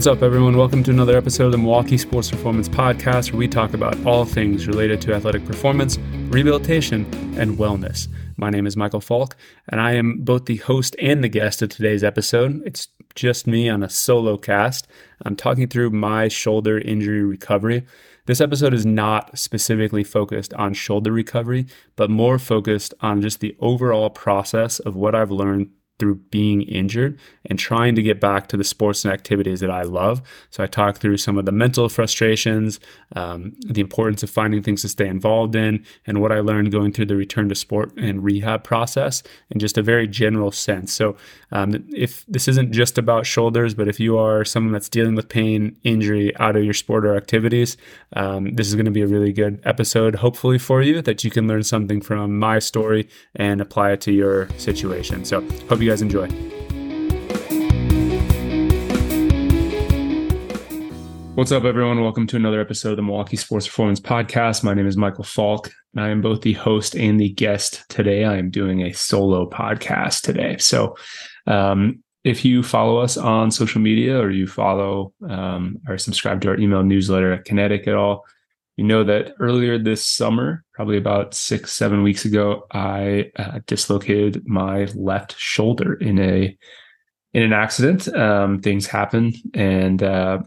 What's up, everyone? Welcome to another episode of the Milwaukee Sports Performance Podcast, where we talk about all things related to athletic performance, rehabilitation, and wellness. My name is Michael Falk, and I am both the host and the guest of today's episode. It's just me on a solo cast. I'm talking through my shoulder injury recovery. This episode is not specifically focused on shoulder recovery, but more focused on just the overall process of what I've learned through being injured and trying to get back to the sports and activities that I love. So I talk through some of the mental frustrations, um, the importance of finding things to stay involved in, and what I learned going through the return to sport and rehab process in just a very general sense. So um, if this isn't just about shoulders, but if you are someone that's dealing with pain, injury out of your sport or activities, um, this is going to be a really good episode, hopefully for you, that you can learn something from my story and apply it to your situation. So hope you guys enjoy. What's up, everyone? Welcome to another episode of the Milwaukee Sports Performance Podcast. My name is Michael Falk, and I am both the host and the guest today. I am doing a solo podcast today. So, um, if you follow us on social media or you follow um, or subscribe to our email newsletter at Kinetic at all, you know that earlier this summer, probably about six, seven weeks ago, I uh, dislocated my left shoulder in a in an accident. Um, things happened, and uh,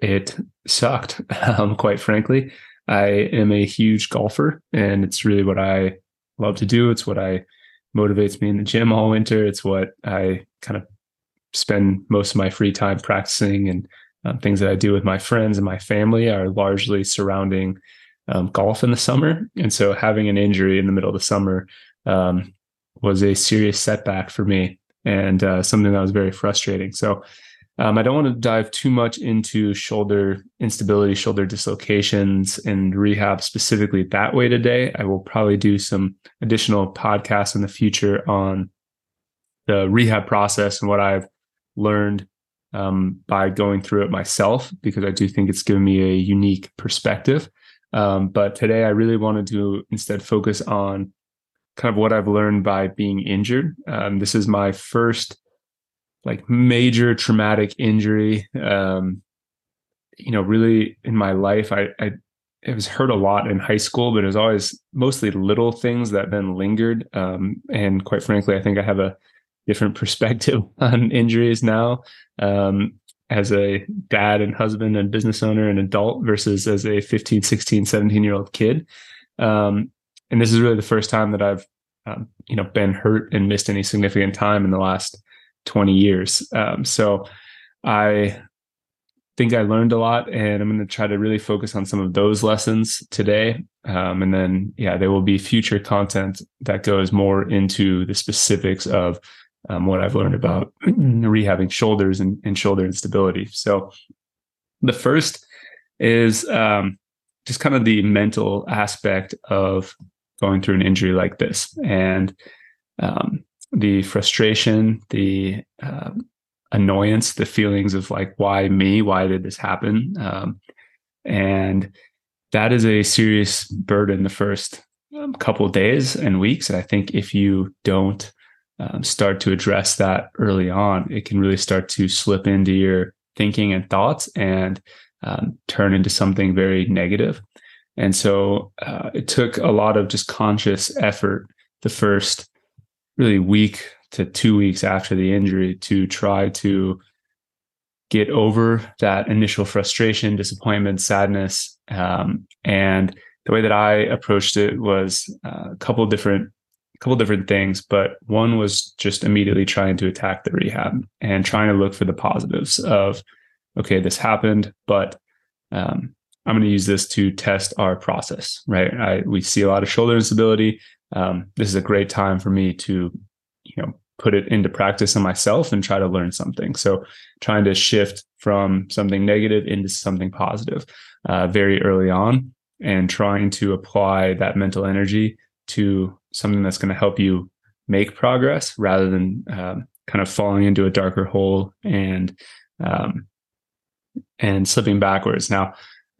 it sucked. Um, quite frankly, I am a huge golfer, and it's really what I love to do. It's what I motivates me in the gym all winter. It's what I kind of spend most of my free time practicing and um, things that I do with my friends and my family are largely surrounding um, golf in the summer. And so having an injury in the middle of the summer um, was a serious setback for me and uh, something that was very frustrating. So um, I don't want to dive too much into shoulder instability, shoulder dislocations, and rehab specifically that way today. I will probably do some additional podcasts in the future on the rehab process and what I've learned um, by going through it myself because I do think it's given me a unique perspective. Um, but today I really wanted to instead focus on kind of what I've learned by being injured. Um, this is my first like major traumatic injury. Um, you know, really in my life, I, I it was hurt a lot in high school, but it was always mostly little things that then lingered. Um, and quite frankly, I think I have a different perspective on injuries now um, as a dad and husband and business owner and adult versus as a 15 16 17 year old kid. Um, and this is really the first time that i've um, you know been hurt and missed any significant time in the last 20 years. Um, so i think i learned a lot and i'm going to try to really focus on some of those lessons today. Um, and then yeah there will be future content that goes more into the specifics of um, what I've learned about rehabbing shoulders and, and, shoulder instability. So the first is um, just kind of the mental aspect of going through an injury like this and um, the frustration, the uh, annoyance, the feelings of like, why me? Why did this happen? Um, and that is a serious burden the first um, couple days and weeks. And I think if you don't um, start to address that early on, it can really start to slip into your thinking and thoughts and um, turn into something very negative. And so uh, it took a lot of just conscious effort the first really week to two weeks after the injury to try to get over that initial frustration, disappointment, sadness. Um, and the way that I approached it was uh, a couple different a couple different things, but one was just immediately trying to attack the rehab and trying to look for the positives of, okay, this happened, but um, I'm going to use this to test our process, right? I, we see a lot of shoulder instability. Um, this is a great time for me to, you know, put it into practice on myself and try to learn something. So trying to shift from something negative into something positive uh, very early on and trying to apply that mental energy to something that's going to help you make progress rather than um, kind of falling into a darker hole and um, and slipping backwards. Now,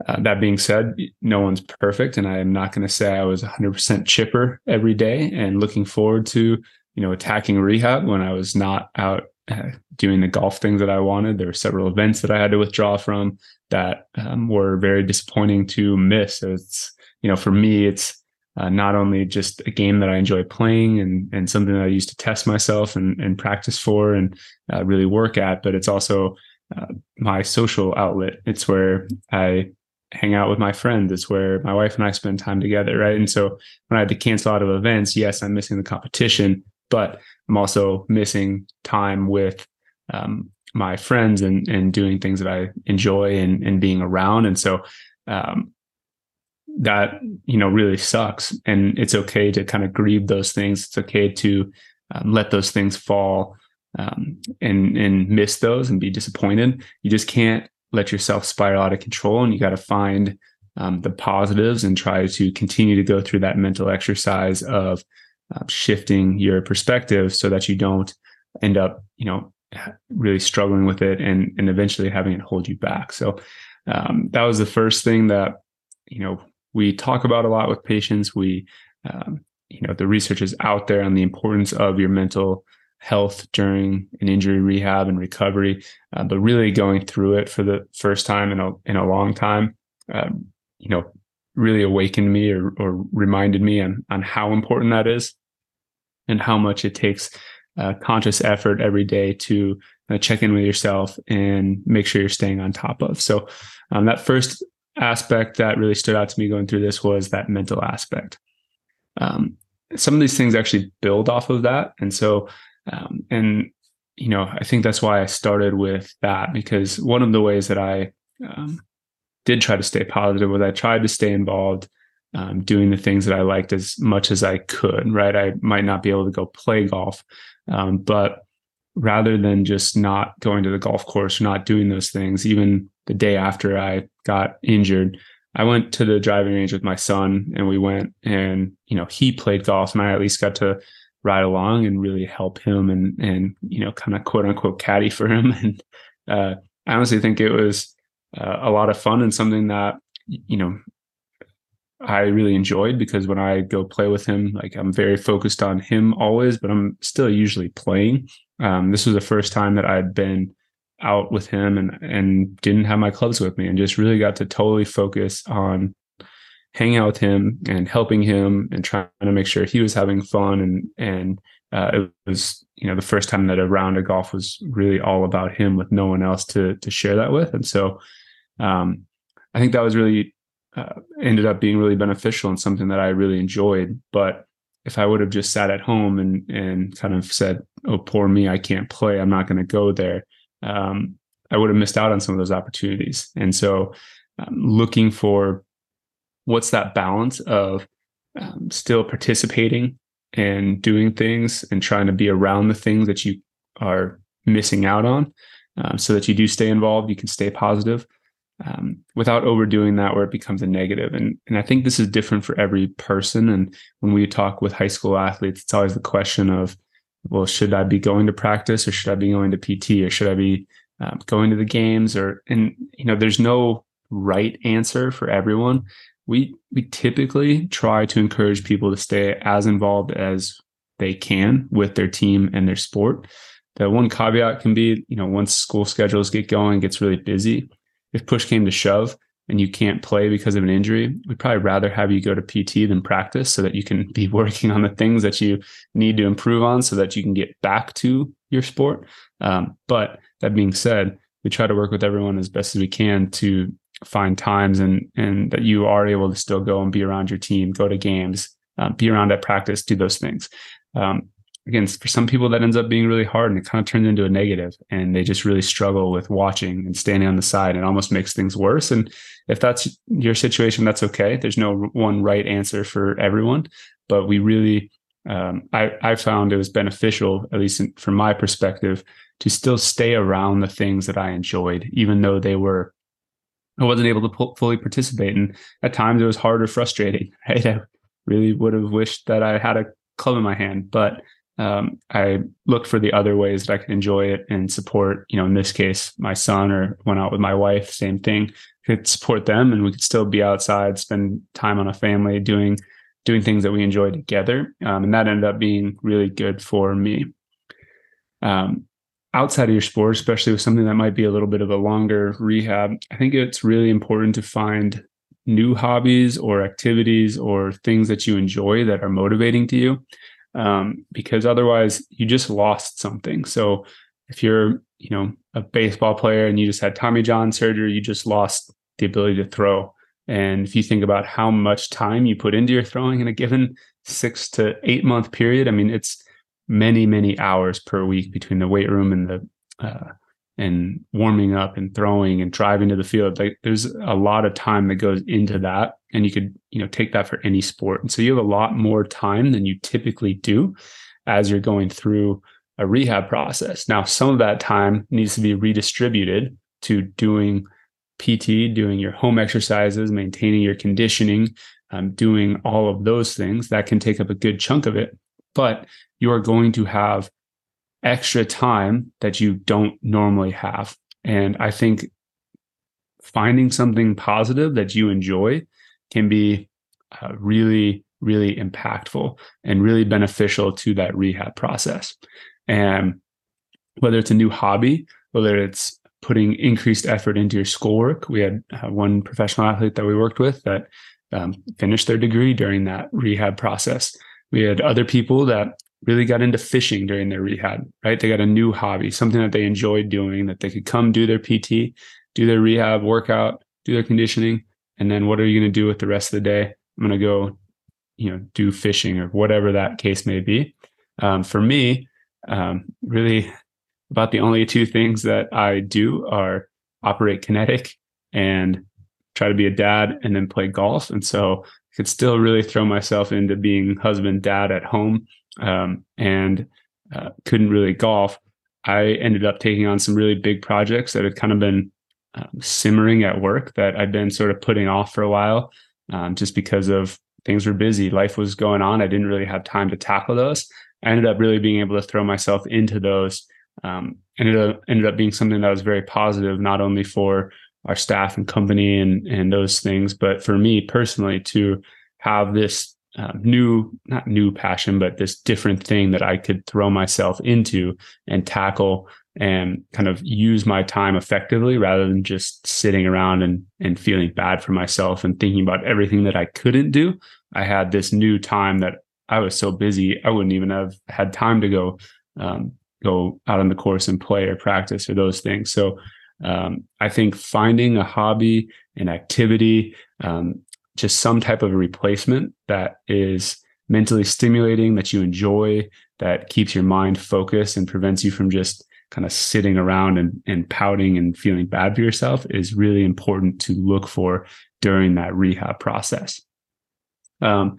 uh, that being said, no one's perfect, and I am not going to say I was 100% chipper every day and looking forward to you know attacking rehab when I was not out uh, doing the golf things that I wanted. There were several events that I had to withdraw from that um, were very disappointing to miss. So it's, you know, for me, it's uh, not only just a game that I enjoy playing and, and something that I use to test myself and, and practice for and uh, really work at, but it's also uh, my social outlet. It's where I hang out with my friends. It's where my wife and I spend time together. Right. And so when I had to cancel out of events, yes, I'm missing the competition, but I'm also missing time with um, my friends and and doing things that I enjoy and and being around. And so um, that you know really sucks. And it's okay to kind of grieve those things. It's okay to um, let those things fall um, and and miss those and be disappointed. You just can't let yourself spiral out of control, and you got to find um, the positives and try to continue to go through that mental exercise of uh, shifting your perspective so that you don't end up, you know, really struggling with it and and eventually having it hold you back. So um, that was the first thing that you know we talk about a lot with patients. We um, you know the research is out there on the importance of your mental health during an injury rehab and recovery, uh, but really going through it for the first time in a in a long time, um, you know, really awakened me or, or reminded me on on how important that is and how much it takes uh, conscious effort every day to uh, check in with yourself and make sure you're staying on top of. So um, that first aspect that really stood out to me going through this was that mental aspect. Um, some of these things actually build off of that, and so um, and you know I think that's why I started with that because one of the ways that I um, did try to stay positive was I tried to stay involved um, doing the things that I liked as much as I could, right? I might not be able to go play golf, um, but rather than just not going to the golf course, not doing those things, even the day after I got injured, I went to the driving range with my son and we went and, you know, he played golf and I at least got to ride along and really help him and, and, you know, kind of quote unquote caddy for him. And, uh, I honestly think it was uh, a lot of fun and something that, you know, I really enjoyed because when I go play with him, like I'm very focused on him always, but I'm still usually playing. Um, this was the first time that I'd been out with him and and didn't have my clubs with me and just really got to totally focus on hanging out with him and helping him and trying to make sure he was having fun and and uh, it was you know the first time that a round of golf was really all about him with no one else to to share that with and so um, I think that was really uh, ended up being really beneficial and something that I really enjoyed. But if I would have just sat at home and and kind of said, "Oh, poor me, I can't play. I'm not going to go there," um, I would have missed out on some of those opportunities. And so, um, looking for what's that balance of um, still participating and doing things and trying to be around the things that you are missing out on, um, so that you do stay involved, you can stay positive, um, without overdoing that where it becomes a negative. And, and I think this is different for every person. And when we talk with high school athletes, it's always the question of, well, should I be going to practice or should I be going to PT or should I be um, going to the games or, and, you know, there's no right answer for everyone. We, we typically try to encourage people to stay as involved as they can with their team and their sport. The one caveat can be, you know, once school schedules get going, gets really busy, if push came to shove and you can't play because of an injury, we'd probably rather have you go to PT than practice so that you can be working on the things that you need to improve on so that you can get back to your sport. Um, but that being said, we try to work with everyone as best as we can to find times and and that you are able to still go and be around your team, go to games, um, be around at practice, do those things. Um, again, for some people that ends up being really hard and it kind of turns into a negative and they just really struggle with watching and standing on the side and almost makes things worse. And if that's your situation, that's okay. There's no one right answer for everyone, but we really, um, I, I found it was beneficial, at least in, from my perspective, to still stay around the things that I enjoyed, even though they were, I wasn't able to fully participate. And at times it was hard or frustrating, right? I really would have wished that I had a club in my hand, but um, I looked for the other ways that I could enjoy it and support, you know, in this case, my son or went out with my wife, same thing, could support them and we could still be outside, spend time on a family doing, doing things that we enjoy together. Um, and that ended up being really good for me. Um, outside of your sport, especially with something that might be a little bit of a longer rehab, I think it's really important to find new hobbies or activities or things that you enjoy that are motivating to you. Um, because otherwise you just lost something. So if you're, you know, a baseball player and you just had Tommy John surgery, you just lost the ability to throw. And if you think about how much time you put into your throwing in a given six to eight month period, I mean, it's many, many hours per week between the weight room and the, uh, and warming up and throwing and driving to the field. Like there's a lot of time that goes into that. And you could, you know, take that for any sport. And so you have a lot more time than you typically do as you're going through a rehab process. Now, some of that time needs to be redistributed to doing PT, doing your home exercises, maintaining your conditioning, um, doing all of those things. That can take up a good chunk of it. But you are going to have extra time that you don't normally have. And I think finding something positive that you enjoy can be uh, really, really impactful and really beneficial to that rehab process. And whether it's a new hobby, whether it's putting increased effort into your schoolwork, we had uh, one professional athlete that we worked with that um, finished their degree during that rehab process. We had other people that really got into fishing during their rehab, right? They got a new hobby, something that they enjoyed doing that they could come do their PT, do their rehab workout, do their conditioning. And then what are you going to do with the rest of the day? I'm going to go, you know, do fishing or whatever that case may be. Um, for me, um, really about the only two things that I do are operate kinetic and try to be a dad and then play golf. And so I could still really throw myself into being husband, dad at home um, and uh, couldn't really golf, I ended up taking on some really big projects that had kind of been um, simmering at work that I'd been sort of putting off for a while um, just because of things were busy. Life was going on. I didn't really have time to tackle those. I ended up really being able to throw myself into those. Um, ended up ended up being something that was very positive, not only for our staff and company and and those things, but for me personally to have this um, new, not new passion, but this different thing that I could throw myself into and tackle and kind of use my time effectively rather than just sitting around and, and feeling bad for myself and thinking about everything that I couldn't do. I had this new time that I was so busy, I wouldn't even have had time to go, um, go out on the course and play or practice or those things. So, um, I think finding a hobby, an activity, um, just some type of a replacement that is mentally stimulating that you enjoy that keeps your mind focused and prevents you from just kind of sitting around and, and pouting and feeling bad for yourself is really important to look for during that rehab process um,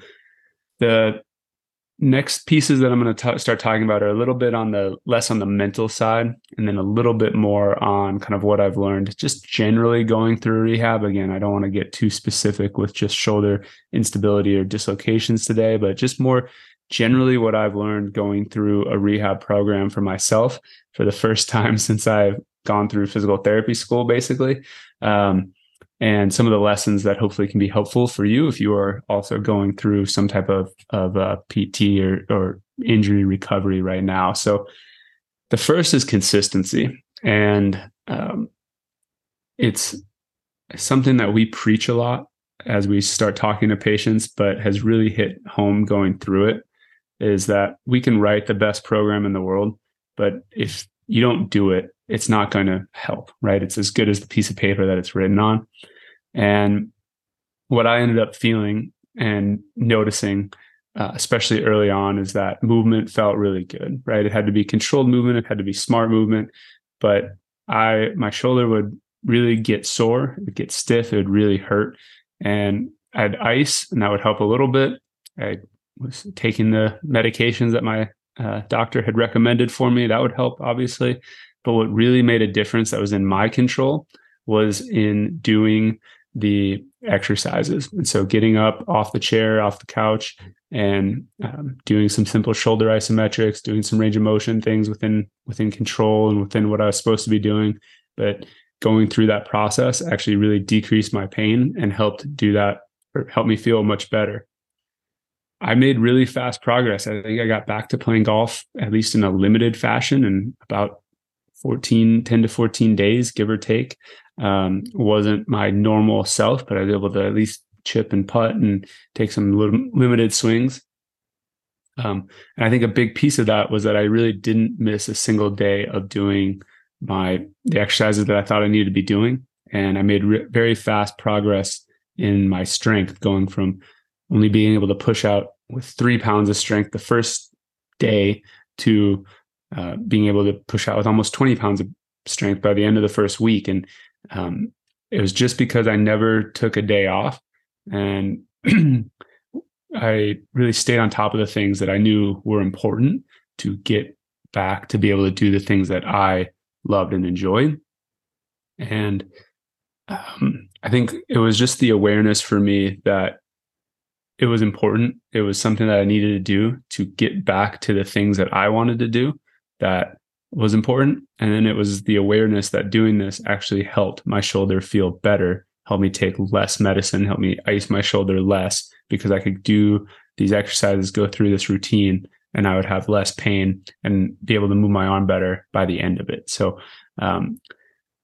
the next pieces that I'm going to start talking about are a little bit on the less on the mental side, and then a little bit more on kind of what I've learned just generally going through rehab. Again, I don't want to get too specific with just shoulder instability or dislocations today, but just more generally what I've learned going through a rehab program for myself for the first time since I've gone through physical therapy school, basically. Um, and some of the lessons that hopefully can be helpful for you if you are also going through some type of of uh, PT or or injury recovery right now. So the first is consistency, and um, it's something that we preach a lot as we start talking to patients, but has really hit home going through it. Is that we can write the best program in the world, but if you don't do it, it's not going to help, right? It's as good as the piece of paper that it's written on. And what I ended up feeling and noticing, uh, especially early on, is that movement felt really good, right? It had to be controlled movement, it had to be smart movement, but I my shoulder would really get sore, it would get stiff, it would really hurt, and I had ice, and that would help a little bit. I was taking the medications that my uh, doctor had recommended for me. That would help, obviously. But what really made a difference that was in my control was in doing the exercises. And so getting up off the chair, off the couch, and um, doing some simple shoulder isometrics, doing some range of motion things within within control and within what I was supposed to be doing. But going through that process actually really decreased my pain and helped do that or helped me feel much better. I made really fast progress. I think I got back to playing golf, at least in a limited fashion, in about 14, 10 to 14 days, give or take. Um, wasn't my normal self, but I was able to at least chip and putt and take some limited swings. Um, and I think a big piece of that was that I really didn't miss a single day of doing my the exercises that I thought I needed to be doing, and I made re- very fast progress in my strength, going from only being able to push out with three pounds of strength the first day to uh, being able to push out with almost 20 pounds of strength by the end of the first week. And um, it was just because I never took a day off and I really stayed on top of the things that I knew were important to get back to be able to do the things that I loved and enjoyed. And um, I think it was just the awareness for me that it was important. It was something that I needed to do to get back to the things that I wanted to do that was important. And then it was the awareness that doing this actually helped my shoulder feel better, helped me take less medicine, helped me ice my shoulder less because I could do these exercises, go through this routine, and I would have less pain and be able to move my arm better by the end of it. So, um,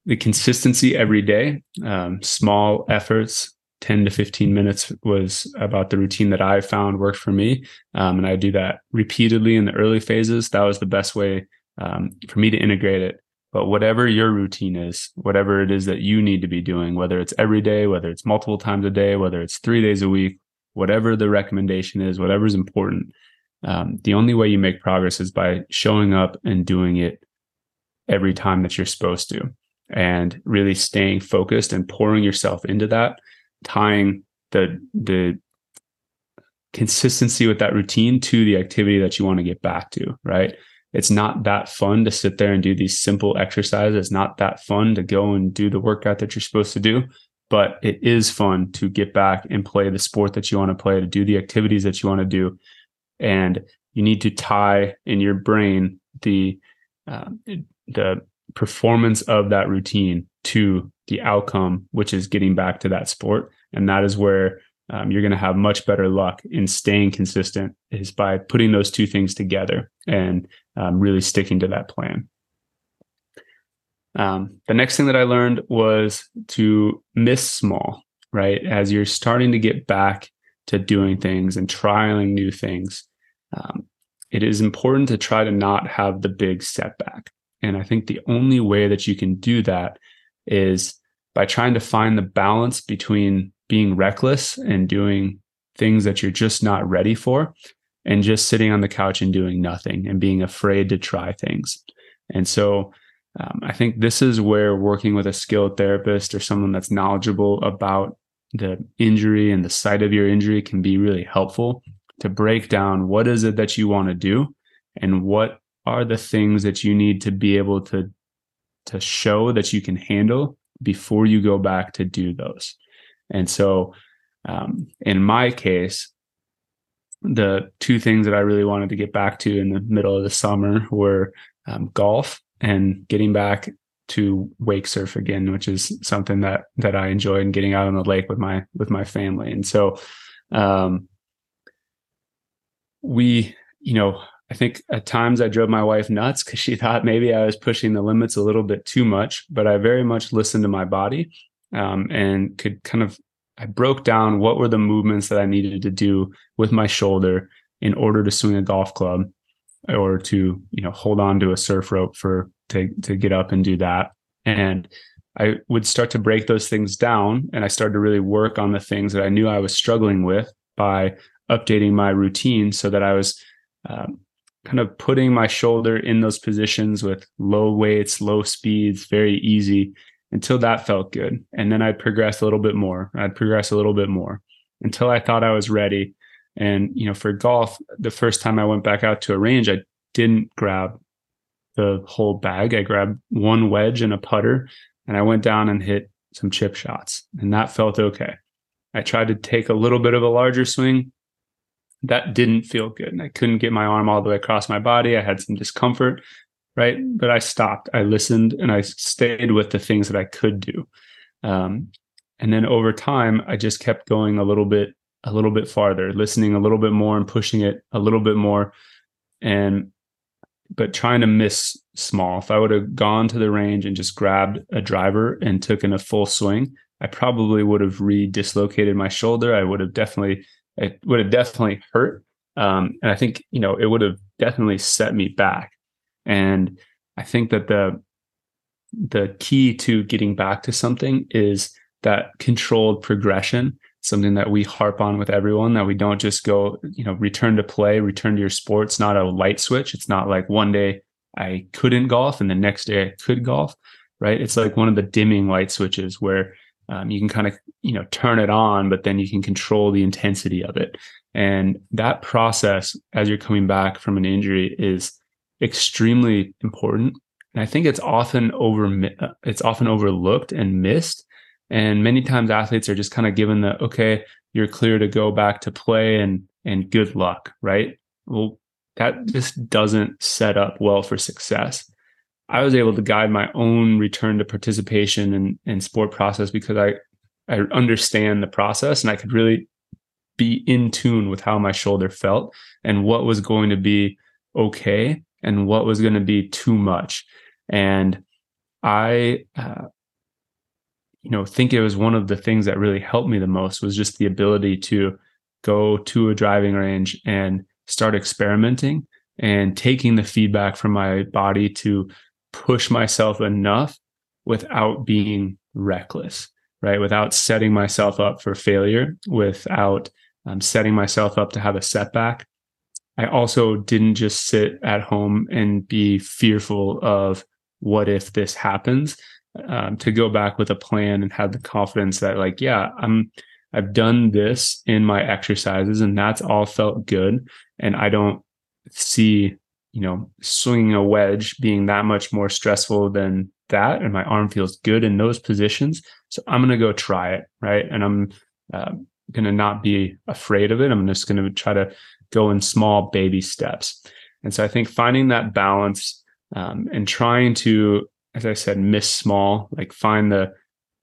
the consistency every day, um, small efforts, 10 to 15 minutes was about the routine that I found worked for me. Um, and I do that repeatedly in the early phases. That was the best way um, for me to integrate it. But whatever your routine is, whatever it is that you need to be doing, whether it's every day, whether it's multiple times a day, whether it's three days a week, whatever the recommendation is, whatever is important, um, the only way you make progress is by showing up and doing it every time that you're supposed to and really staying focused and pouring yourself into that tying the the consistency with that routine to the activity that you want to get back to right? It's not that fun to sit there and do these simple exercises. It's not that fun to go and do the workout that you're supposed to do but it is fun to get back and play the sport that you want to play to do the activities that you want to do. And you need to tie in your brain the uh, the performance of that routine to the outcome, which is getting back to that sport. And that is where um, you're going to have much better luck in staying consistent is by putting those two things together and um, really sticking to that plan. Um, the next thing that I learned was to miss small, right? As you're starting to get back to doing things and trialing new things, um, it is important to try to not have the big setback. And I think the only way that you can do that is by trying to find the balance between being reckless and doing things that you're just not ready for and just sitting on the couch and doing nothing and being afraid to try things. And so um, I think this is where working with a skilled therapist or someone that's knowledgeable about the injury and the site of your injury can be really helpful to break down what is it that you want to do and what are the things that you need to be able to to show that you can handle before you go back to do those. And so, um, in my case, the two things that I really wanted to get back to in the middle of the summer were um, golf and getting back to wake surf again, which is something that that I enjoy and getting out on the lake with my with my family. And so, um, we, you know, I think at times I drove my wife nuts because she thought maybe I was pushing the limits a little bit too much, but I very much listened to my body um, and could kind of, I broke down what were the movements that I needed to do with my shoulder in order to swing a golf club or to, you know, hold on to a surf rope for, to, to get up and do that. And I would start to break those things down and I started to really work on the things that I knew I was struggling with by updating my routine so that I was um, kind of putting my shoulder in those positions with low weights, low speeds, very easy until that felt good. And then I'd progress a little bit more. I'd progress a little bit more until I thought I was ready. And, you know, for golf, the first time I went back out to a range, I didn't grab the whole bag. I grabbed one wedge and a putter and I went down and hit some chip shots and that felt okay. I tried to take a little bit of a larger swing that didn't feel good. And I couldn't get my arm all the way across my body. I had some discomfort, right? But I stopped. I listened and I stayed with the things that I could do. Um, and then over time, I just kept going a little bit, a little bit farther, listening a little bit more and pushing it a little bit more. And but trying to miss small. If I would have gone to the range and just grabbed a driver and took in a full swing, I probably would have re-dislocated my shoulder. I would have definitely, it would have definitely hurt. Um, and I think, you know, it would have definitely set me back. And I think that the, the key to getting back to something is that controlled progression something that we harp on with everyone that we don't just go you know return to play return to your sport it's not a light switch. It's not like one day i couldn't golf and the next day i could golf right? It's like one of the dimming light switches where um, you can kind of you know turn it on but then you can control the intensity of it. And that process as you're coming back from an injury is extremely important. And i think it's often over uh, it's often overlooked and missed. And many times athletes are just kind of given the okay you're clear to go back to play and and good luck right? Well that just doesn't set up well for success. I was able to guide my own return to participation and and sport process because I I understand the process and I could really be in tune with how my shoulder felt and what was going to be okay and what was going to be too much. And I, uh, you know, think it was one of the things that really helped me the most was just the ability to go to a driving range and start experimenting and taking the feedback from my body to push myself enough without being reckless, right? Without setting myself up for failure, without um, setting myself up to have a setback. I also didn't just sit at home and be fearful of what if this happens. Um, to go back with a plan and have the confidence that, like, yeah, I'm, I've done this in my exercises, and that's all felt good, and I don't see you know, swinging a wedge being that much more stressful than that. And my arm feels good in those positions. So I'm to go try it. Right. And I'm uh, to not be afraid of it. I'm just to try to go in small baby steps. And so I think finding that balance um, and trying to, as I said, miss small, like find the,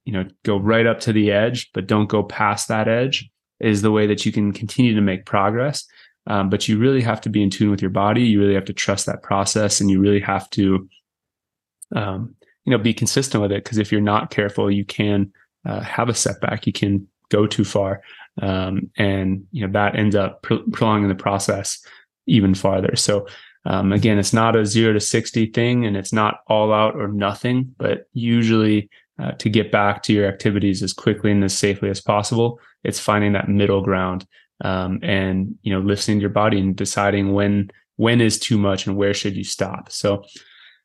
you know, go right up to the edge, but don't go past that edge is the way that you can continue to make progress. Um, but you really have to be in tune with your body. You really have to trust that process, and you really have to, um, you know, be consistent with it. Because if you're not careful, you can uh, have a setback. You can go too far, um, and you know that ends up pr- prolonging the process even farther. So um, again, it's not a zero to sixty thing, and it's not all out or nothing. But usually, uh, to get back to your activities as quickly and as safely as possible, it's finding that middle ground um, and you know listening to your body and deciding when when is too much and where should you stop so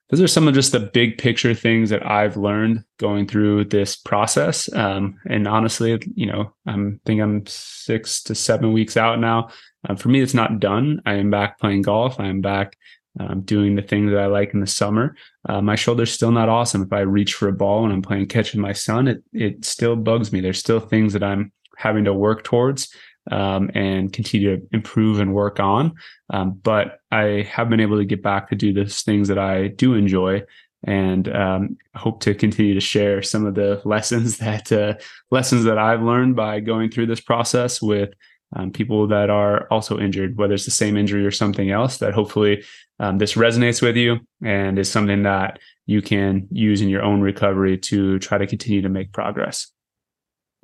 those are some of just the big picture things that I've learned going through this process. Um, and honestly, you know, I'm think I'm six to seven weeks out now. Um, for me, it's not done. I am back playing golf. I am back um, doing the things that I like in the summer. Uh, my shoulder's still not awesome. If I reach for a ball and I'm playing catch with my son, it it still bugs me. There's still things that I'm having to work towards um, and continue to improve and work on. Um, but I have been able to get back to do those things that I do enjoy and um, hope to continue to share some of the lessons that uh, lessons that I've learned by going through this process with um, people that are also injured, whether it's the same injury or something else. That hopefully um, this resonates with you and is something that you can use in your own recovery to try to continue to make progress.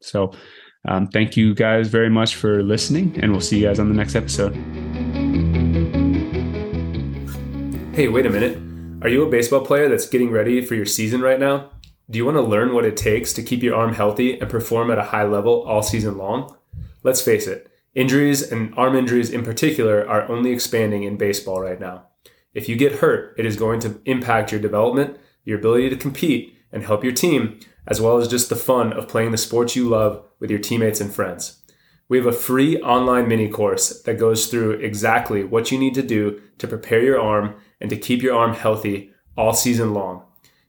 So um, thank you guys very much for listening, and we'll see you guys on the next episode. Hey, wait a minute. Are you a baseball player that's getting ready for your season right now? Do you want to learn what it takes to keep your arm healthy and perform at a high level all season long? Let's face it, injuries and arm injuries in particular are only expanding in baseball right now. If you get hurt, it is going to impact your development, your ability to compete, and help your team, as well as just the fun of playing the sports you love with your teammates and friends. We have a free online mini course that goes through exactly what you need to do to prepare your arm and to keep your arm healthy all season long.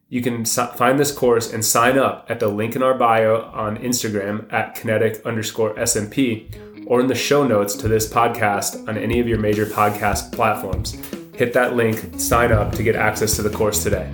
You can find this course and sign up at the link in our bio on Instagram at kinetic underscore SMP or in the show notes to this podcast on any of your major podcast platforms. Hit that link, sign up to get access to the course today.